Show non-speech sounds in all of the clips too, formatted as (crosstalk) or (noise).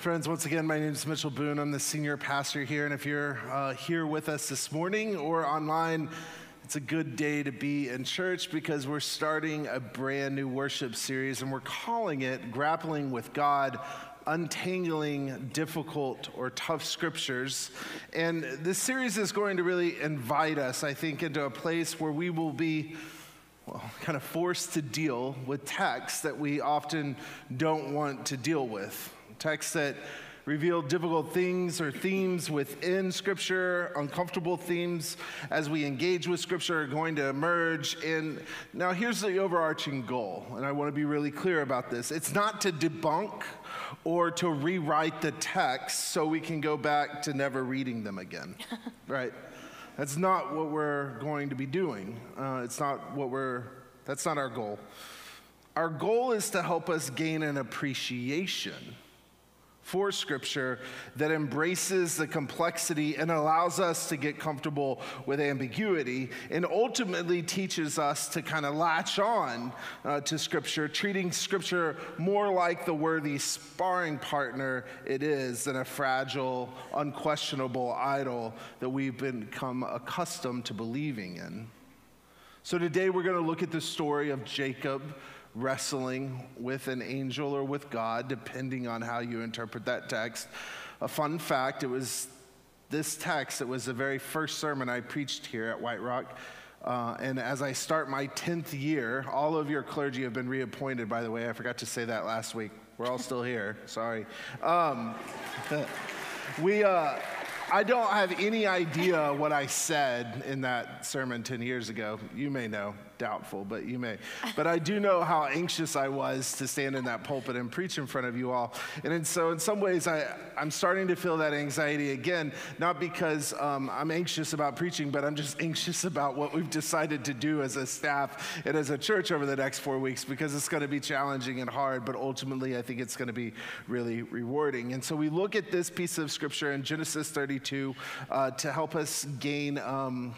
Friends, once again, my name is Mitchell Boone. I'm the senior pastor here. And if you're uh, here with us this morning or online, it's a good day to be in church because we're starting a brand new worship series and we're calling it Grappling with God untangling difficult or tough scriptures. And this series is going to really invite us, I think, into a place where we will be. Well, kind of forced to deal with texts that we often don't want to deal with texts that reveal difficult things or themes within Scripture, uncomfortable themes as we engage with Scripture are going to emerge. And now here's the overarching goal, and I want to be really clear about this it's not to debunk or to rewrite the text so we can go back to never reading them again, (laughs) right? That's not what we're going to be doing. Uh, it's not what we're, that's not our goal. Our goal is to help us gain an appreciation for Scripture that embraces the complexity and allows us to get comfortable with ambiguity and ultimately teaches us to kind of latch on uh, to Scripture, treating Scripture more like the worthy sparring partner it is than a fragile, unquestionable idol that we've become accustomed to believing in. So today we're going to look at the story of Jacob wrestling with an angel or with God, depending on how you interpret that text. A fun fact it was this text, it was the very first sermon I preached here at White Rock. Uh, and as I start my 10th year, all of your clergy have been reappointed, by the way. I forgot to say that last week. We're all still here. (laughs) Sorry. Um, (laughs) we, uh, I don't have any idea what I said in that sermon 10 years ago. You may know doubtful, but you may. But I do know how anxious I was to stand in that pulpit and preach in front of you all. And so, in some ways, I, I'm starting to feel that anxiety again, not because um, I'm anxious about preaching, but I'm just anxious about what we've decided to do as a staff and as a church over the next four weeks because it's going to be challenging and hard, but ultimately, I think it's going to be really rewarding. And so, we look at this piece of scripture in Genesis 32 uh, to help us gain. Um,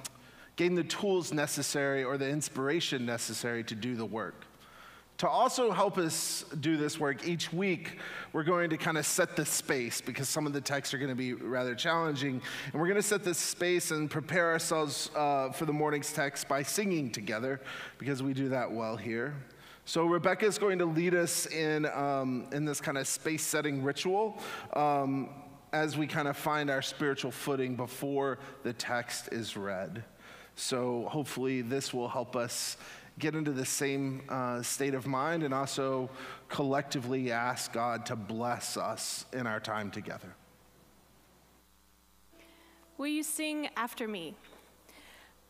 gain the tools necessary or the inspiration necessary to do the work. To also help us do this work, each week we're going to kind of set the space because some of the texts are going to be rather challenging. And we're going to set this space and prepare ourselves uh, for the morning's text by singing together because we do that well here. So, Rebecca is going to lead us in, um, in this kind of space setting ritual um, as we kind of find our spiritual footing before the text is read. So hopefully, this will help us get into the same uh, state of mind and also collectively ask God to bless us in our time together. Will you sing after me?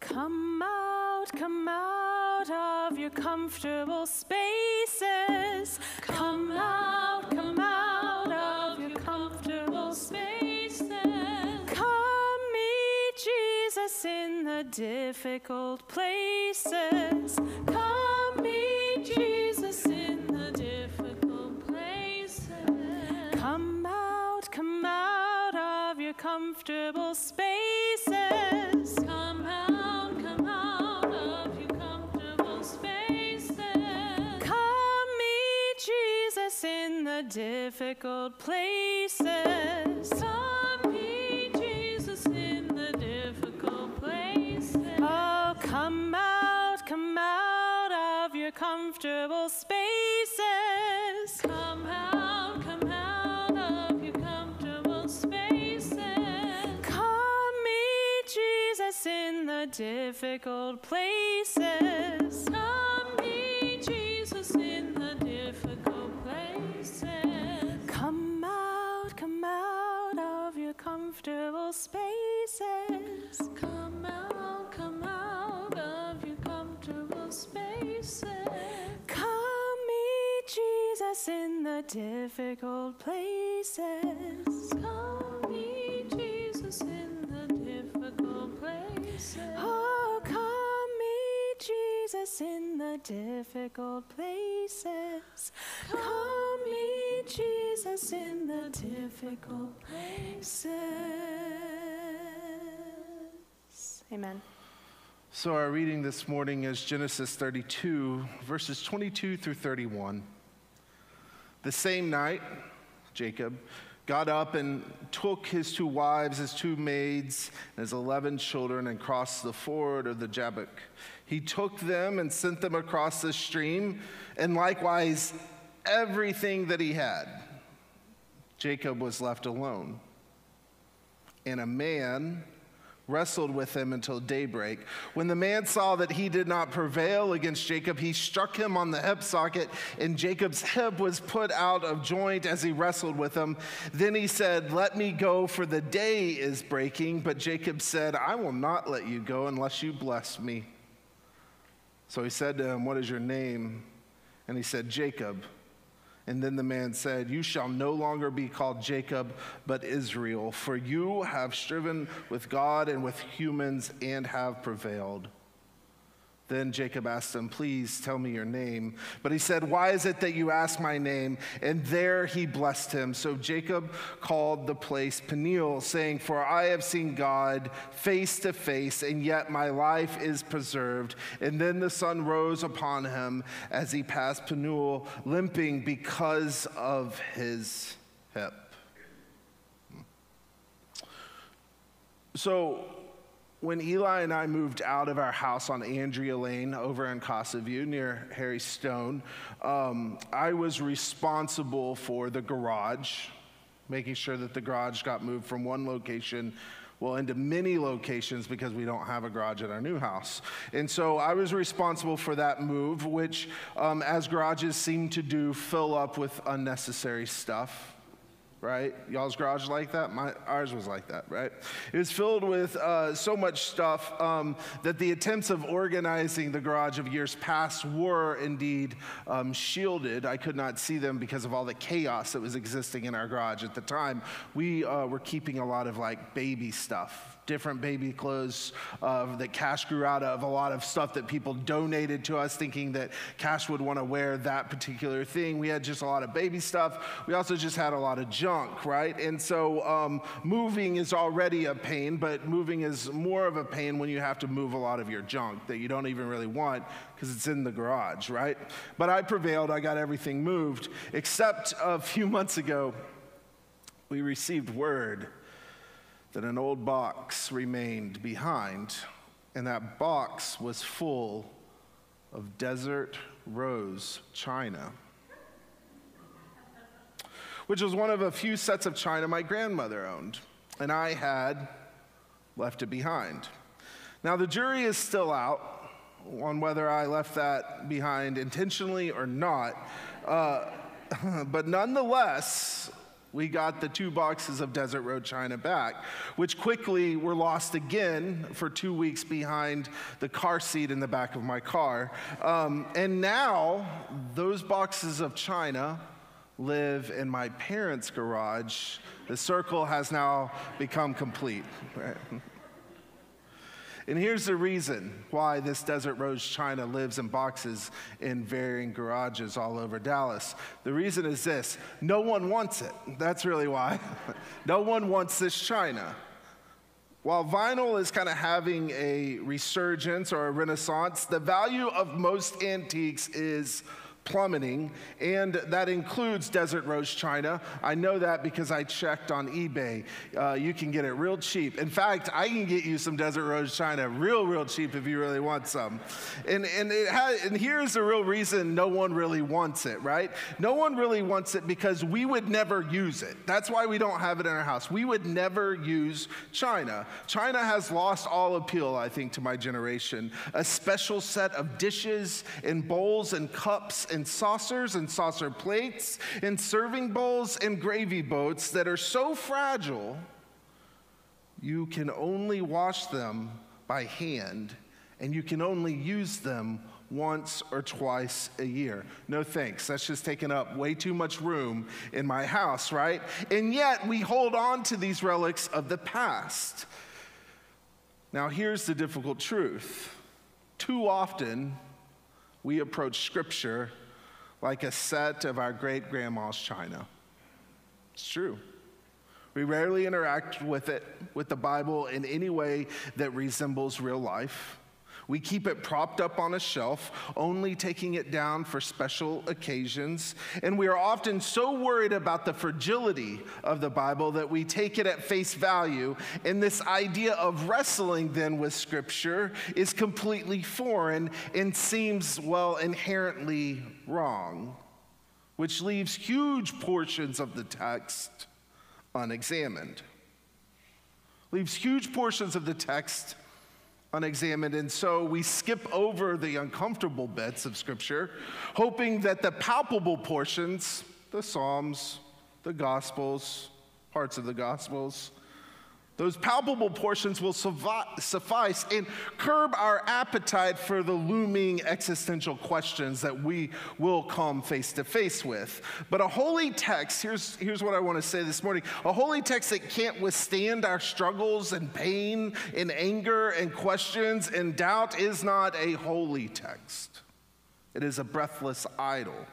Come out, come out of your comfortable spaces. Come out, come out In the difficult places. Come meet Jesus in the difficult places. Come out, come out of your comfortable spaces. Come out, come out of your comfortable spaces. Come meet Jesus in the difficult places. Difficult places. Come meet Jesus in the difficult places. Come out, come out of your comfortable spaces. Come out, come out of your comfortable spaces. Come meet Jesus in the difficult places. Come meet Jesus in the difficult places. Oh, Jesus in the difficult places. Come meet Jesus in the difficult places. Amen. So, our reading this morning is Genesis 32, verses 22 through 31. The same night, Jacob got up and took his two wives, his two maids, and his 11 children and crossed the ford of the Jabbok. He took them and sent them across the stream, and likewise everything that he had. Jacob was left alone. And a man wrestled with him until daybreak. When the man saw that he did not prevail against Jacob, he struck him on the hip socket, and Jacob's hip was put out of joint as he wrestled with him. Then he said, Let me go, for the day is breaking. But Jacob said, I will not let you go unless you bless me. So he said to him, What is your name? And he said, Jacob. And then the man said, You shall no longer be called Jacob, but Israel, for you have striven with God and with humans and have prevailed. Then Jacob asked him, Please tell me your name. But he said, Why is it that you ask my name? And there he blessed him. So Jacob called the place Peniel, saying, For I have seen God face to face, and yet my life is preserved. And then the sun rose upon him as he passed Peniel, limping because of his hip. Hmm. So, when Eli and I moved out of our house on Andrea Lane over in Casa View near Harry Stone, um, I was responsible for the garage, making sure that the garage got moved from one location well, into many locations because we don't have a garage at our new house. And so I was responsible for that move, which, um, as garages seem to do, fill up with unnecessary stuff right? Y'all's garage like that? My, ours was like that, right? It was filled with uh, so much stuff um, that the attempts of organizing the garage of years past were indeed um, shielded. I could not see them because of all the chaos that was existing in our garage at the time. We uh, were keeping a lot of like baby stuff different baby clothes uh, that Cash grew out of, a lot of stuff that people donated to us thinking that Cash would want to wear that particular thing. We had just a lot of baby stuff. We also just had a lot of junk, right? And so um, moving is already a pain, but moving is more of a pain when you have to move a lot of your junk that you don't even really want because it's in the garage, right? But I prevailed. I got everything moved, except a few (laughs) months ago, we received word that an old box remained behind, and that box was full of desert rose china, which was one of a few sets of china my grandmother owned, and I had left it behind. Now, the jury is still out on whether I left that behind intentionally or not, uh, (laughs) but nonetheless, we got the two boxes of Desert Rose China back, which quickly were lost again for two weeks behind the car seat in the back of my car. Um, and now those boxes of China live in my parents' garage. The circle has now become complete. Right? (laughs) And here's the reason why this Desert Rose China lives in boxes in varying garages all over Dallas. The reason is this no one wants it. That's really why. (laughs) no one wants this China. While vinyl is kind of having a resurgence or a renaissance, the value of most antiques is plummeting, and that includes Desert Rose China. I know that because I checked on eBay. Uh, you can get it real cheap. In fact, I can get you some Desert Rose China real, real cheap if you really want some. And, and, it and here's the real reason no one really wants it, right? No one really wants it because we would never use it. That's why we don't have it in our house. We would never use China. China has lost all appeal, I think, to my generation. A special set of dishes and bowls and cups and saucers and saucer plates and serving bowls and gravy boats that are so fragile you can only wash them by hand and you can only use them once or twice a year. No thanks. That's just taking up way too much room in my house, right? And yet we hold on to these relics of the past. Now, here's the difficult truth too often we approach Scripture like a set of our great grandma's china. It's true. We rarely interact with it, with the Bible, in any way that resembles real life. We keep it propped up on a shelf, only taking it down for special occasions. And we are often so worried about the fragility of the Bible that we take it at face value. And this idea of wrestling then with Scripture is completely foreign and seems, well, inherently wrong, which leaves huge portions of the text unexamined. Leaves huge portions of the text unexamined. And so we skip over the uncomfortable bits of Scripture, hoping that the palpable portions, the Psalms, the Gospels, parts of the Gospels, those palpable portions will suffice and curb our appetite for the looming existential questions that we will come face to face with. But a holy text, here's, here's what I want to say this morning. A holy text that can't withstand our struggles and pain and anger and questions and doubt is not a holy text, it is a breathless idol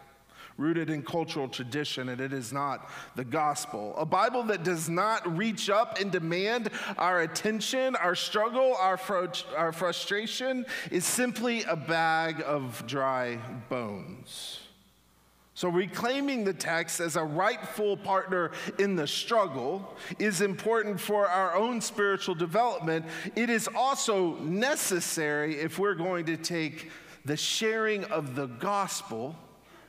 rooted in cultural tradition, and it is not the gospel. A Bible that does not reach up and demand our attention, our struggle, our, fr- our frustration is simply a bag of dry bones. So, reclaiming the text as a rightful partner in the struggle is important for our own spiritual development. It is also necessary if we're going to take the sharing of the gospel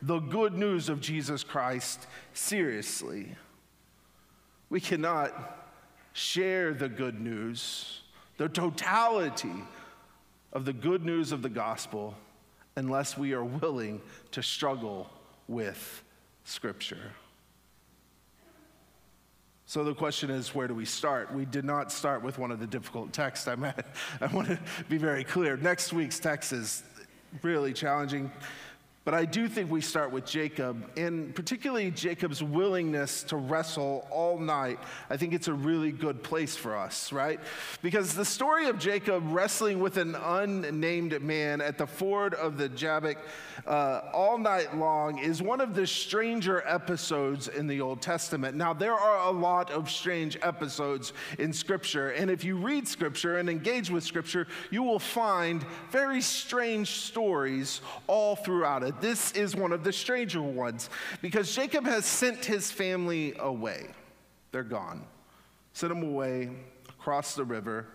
the good news of Jesus Christ seriously. We cannot share the good news, the totality of the good news of the gospel, unless we are willing to struggle with Scripture. So the question is, where do we start? We did not start with one of the difficult texts. I, (laughs) I want to be very clear. Next week's text is really challenging. But I do think we start with Jacob, and particularly Jacob's willingness to wrestle all night. I think it's a really good place for us, right? Because the story of Jacob wrestling with an unnamed man at the ford of the Jabbok uh, all night long is one of the stranger episodes in the Old Testament. Now, there are a lot of strange episodes in Scripture, and if you read Scripture and engage with Scripture, you will find very strange stories all throughout it. This is one of the stranger ones because Jacob has sent his family away. They're gone. Sent them away across the river.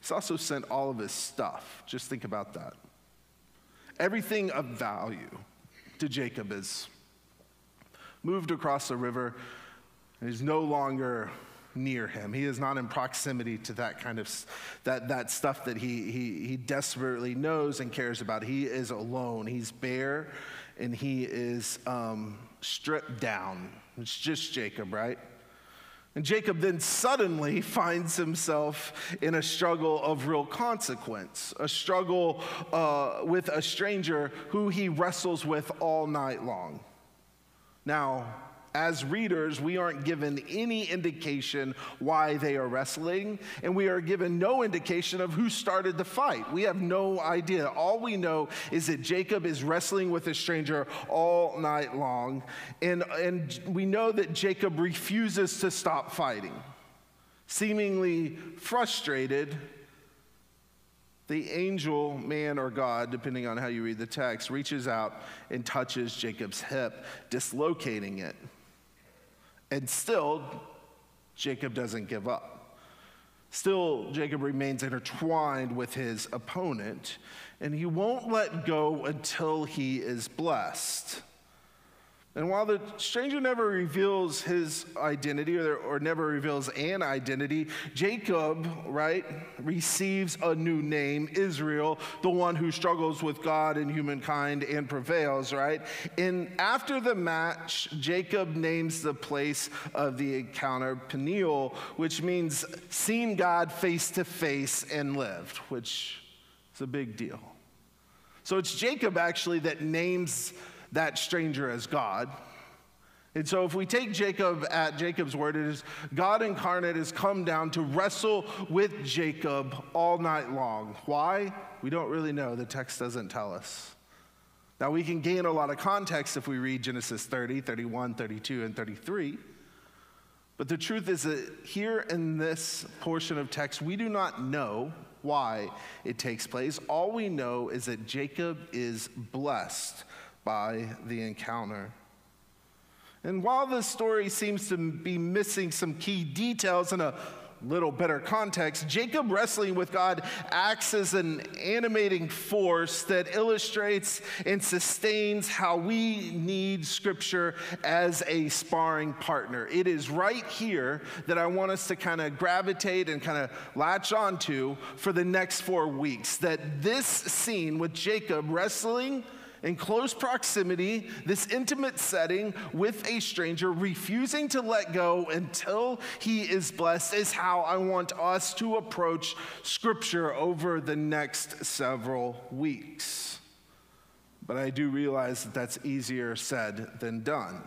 He's also sent all of his stuff. Just think about that. Everything of value to Jacob is moved across the river and he's no longer near him. He is not in proximity to that kind of that, that stuff that he, he, he desperately knows and cares about. He is alone. He's bare and he is um, stripped down. It's just Jacob, right? And Jacob then suddenly (laughs) finds himself in a struggle of real consequence, a struggle uh, with a stranger who he wrestles with all night long. Now, as readers, we aren't given any indication why they are wrestling, and we are given no indication of who started the fight. We have no idea. All we know is that Jacob is wrestling with a stranger all night long, and, and we know that Jacob refuses to stop fighting. Seemingly frustrated, the angel, man, or God, depending on how you read the text, reaches out and touches Jacob's hip, dislocating it. And still, Jacob doesn't give up. Still, Jacob remains intertwined with his opponent, and he won't let go until he is blessed. And while the stranger never reveals his identity or, or never reveals an identity, Jacob, right, receives a new name, Israel, the one who struggles with God and humankind and prevails, right? And after the match, Jacob names the place of the encounter Peniel, which means seen God face to face and lived, which is a big deal. So it's Jacob actually that names that stranger as God. And so, if we take Jacob at Jacob's word, it is God incarnate has come down to wrestle with Jacob all night long. Why? We don't really know. The text doesn't tell us. Now, we can gain a lot of context if we read Genesis 30, 31, 32, and 33. But the truth is that here in this portion of text, we do not know why it takes place. All we know is that Jacob is blessed by the encounter. And while this story seems to be missing some key details and a little better context, Jacob wrestling with God acts as an animating force that illustrates and sustains how we need Scripture as a sparring partner. It is right here that I want us to kind of gravitate and kind of latch onto for the next four weeks. That this scene with Jacob wrestling in close proximity, this intimate setting with a stranger, refusing to let go until he is blessed, is how I want us to approach Scripture over the next several weeks. But I do realize that that's easier said than done.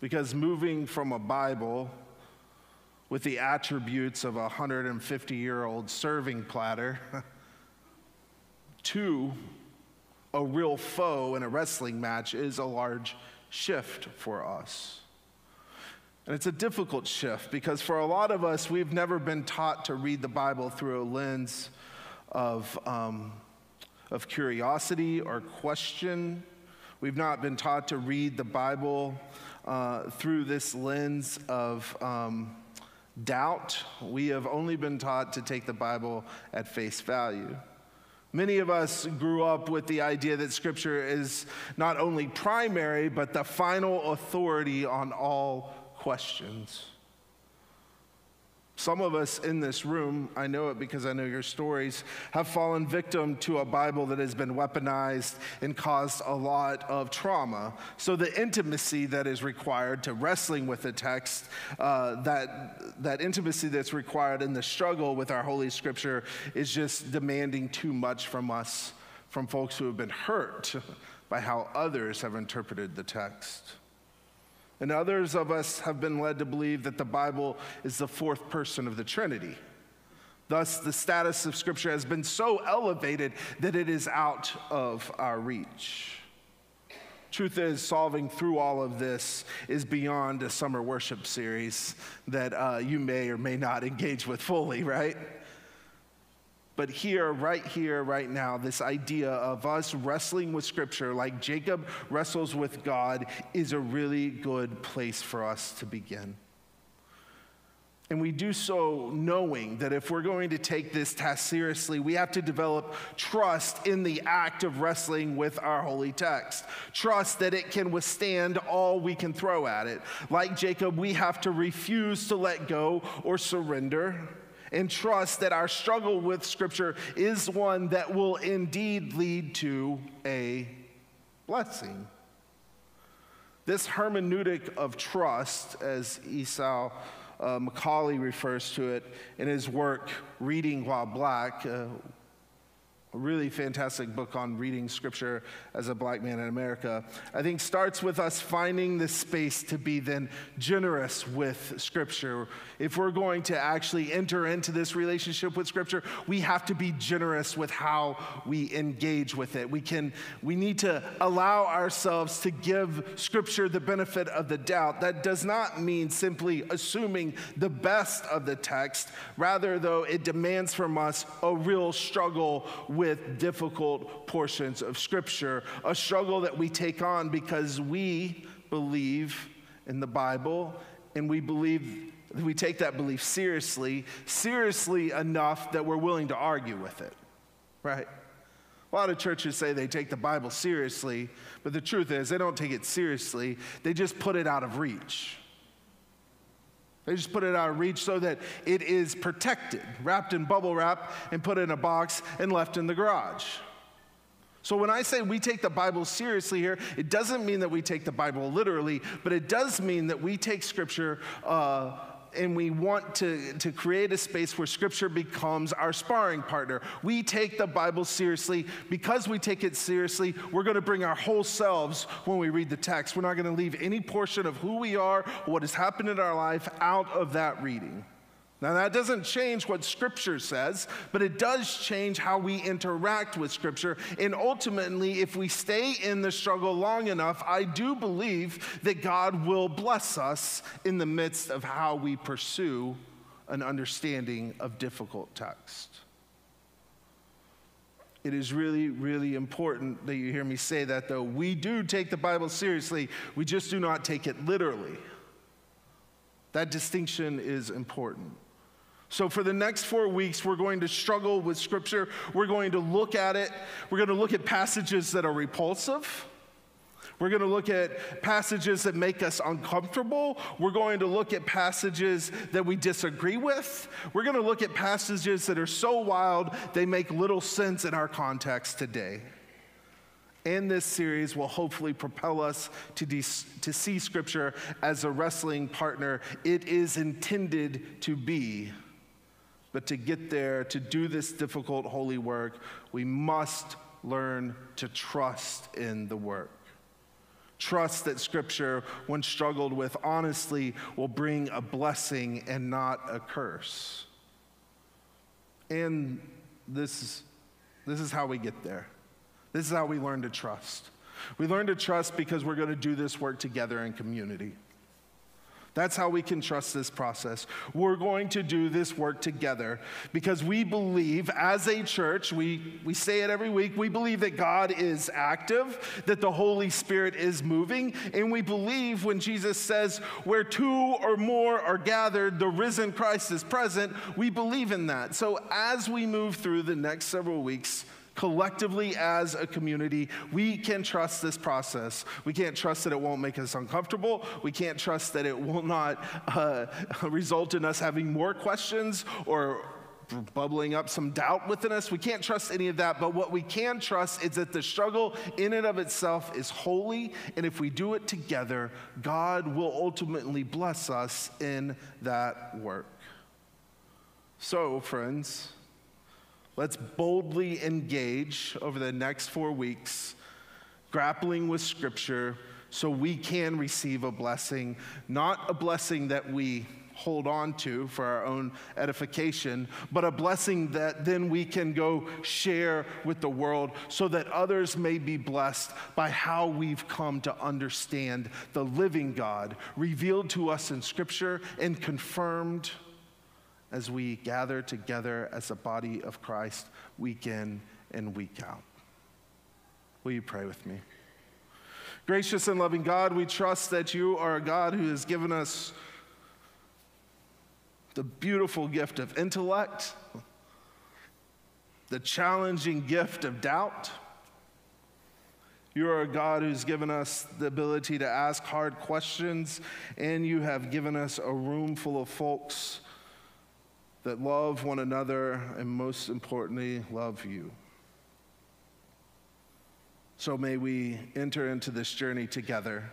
Because moving from a Bible with the attributes of a 150 year old serving platter (laughs) to a real foe in a wrestling match is a large shift for us. And it's a difficult shift because for a lot of us, we've never been taught to read the Bible through a lens of, um, of curiosity or question. We've not been taught to read the Bible uh, through this lens of um, doubt. We have only been taught to take the Bible at face value. Many of us grew up with the idea that Scripture is not only primary, but the final authority on all questions. Some of us in this room, I know it because I know your stories, have fallen victim to a Bible that has been weaponized and caused a lot of trauma. So, the intimacy that is required to wrestling with the text, uh, that, that intimacy that's required in the struggle with our Holy Scripture is just demanding too much from us, from folks who have been hurt by how others have interpreted the text. And others of us have been led to believe that the Bible is the fourth person of the Trinity. Thus, the status of Scripture has been so elevated that it is out of our reach. Truth is, solving through all of this is beyond a summer worship series that uh, you may or may not engage with fully, right? But here, right here, right now, this idea of us wrestling with Scripture like Jacob wrestles with God is a really good place for us to begin. And we do so knowing that if we're going to take this task seriously, we have to develop trust in the act of wrestling with our holy text. Trust that it can withstand all we can throw at it. Like Jacob, we have to refuse to let go or surrender and trust that our struggle with Scripture is one that will indeed lead to a blessing. This hermeneutic of trust, as Esau uh, McCaulley refers to it in his work, Reading While Black, uh, really fantastic book on reading scripture as a black man in America, I think starts with us finding the space to be then generous with scripture. If we're going to actually enter into this relationship with scripture, we have to be generous with how we engage with it. We can we need to allow ourselves to give scripture the benefit of the doubt. That does not mean simply assuming the best of the text. Rather though it demands from us a real struggle with difficult portions of Scripture, a struggle that we take on because we believe in the Bible and we believe we take that belief seriously, seriously enough that we're willing to argue with it, right? A lot of churches say they take the Bible seriously, but the truth is they don't take it seriously. They just put it out of reach. They just put it out of reach so that it is protected, wrapped in bubble wrap, and put in a box and left in the garage. So, when I say we take the Bible seriously here, it doesn't mean that we take the Bible literally, but it does mean that we take Scripture uh, and we want to, to create a space where Scripture becomes our sparring partner. We take the Bible seriously. Because we take it seriously, we're going to bring our whole selves when we read the text. We're not going to leave any portion of who we are, what has happened in our life, out of that reading. Now, that doesn't change what Scripture says, but it does change how we interact with Scripture. And ultimately, if we stay in the struggle long enough, I do believe that God will bless us in the midst of how we pursue an understanding of difficult text. It is really, really important that you hear me say that, though. We do take the Bible seriously, we just do not take it literally. That distinction is important. So, for the next four weeks, we're going to struggle with Scripture. We're going to look at it. We're going to look at passages that are repulsive. We're going to look at passages that make us uncomfortable. We're going to look at passages that we disagree with. We're going to look at passages that are so wild they make little sense in our context today. And this series will hopefully propel us to, de- to see Scripture as a wrestling partner it is intended to be. But to get there, to do this difficult holy work, we must learn to trust in the work. Trust that Scripture, when struggled with honestly, will bring a blessing and not a curse. And this is, this is how we get there. This is how we learn to trust. We learn to trust because we're going to do this work together in community. That's how we can trust this process. We're going to do this work together because we believe, as a church, we, we say it every week, we believe that God is active, that the Holy Spirit is moving, and we believe when Jesus says, where two or more are gathered, the risen Christ is present, we believe in that. So as we move through the next several weeks, collectively as a community, we can trust this process. We can't trust that it won't make us uncomfortable. We can't trust that it will not uh, (laughs) result in us having more questions or bubbling up some doubt within us. We can't trust any of that, but what we can trust is that the struggle in and of itself is holy, and if we do it together, God will ultimately bless us in that work. So, friends, Let's boldly engage over the next four weeks, grappling with Scripture so we can receive a blessing, not a blessing that we hold on to for our own edification, but a blessing that then we can go share with the world so that others may be blessed by how we've come to understand the living God revealed to us in Scripture and confirmed as we gather together as a body of Christ week in and week out. Will you pray with me? Gracious and loving God, we trust that you are a God who has given us the beautiful gift of intellect, the challenging gift of doubt. You are a God who's given us the ability to ask hard questions, and you have given us a room full of folks that love one another and most importantly, love you. So may we enter into this journey together,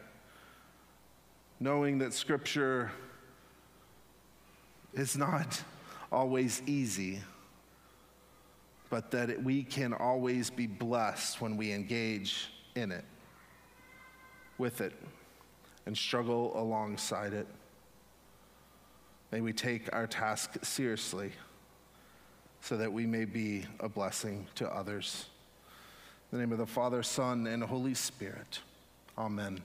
knowing that Scripture is not always easy, but that we can always be blessed when we engage in it, with it, and struggle alongside it. May we take our task seriously so that we may be a blessing to others. In the name of the Father, Son, and Holy Spirit. Amen.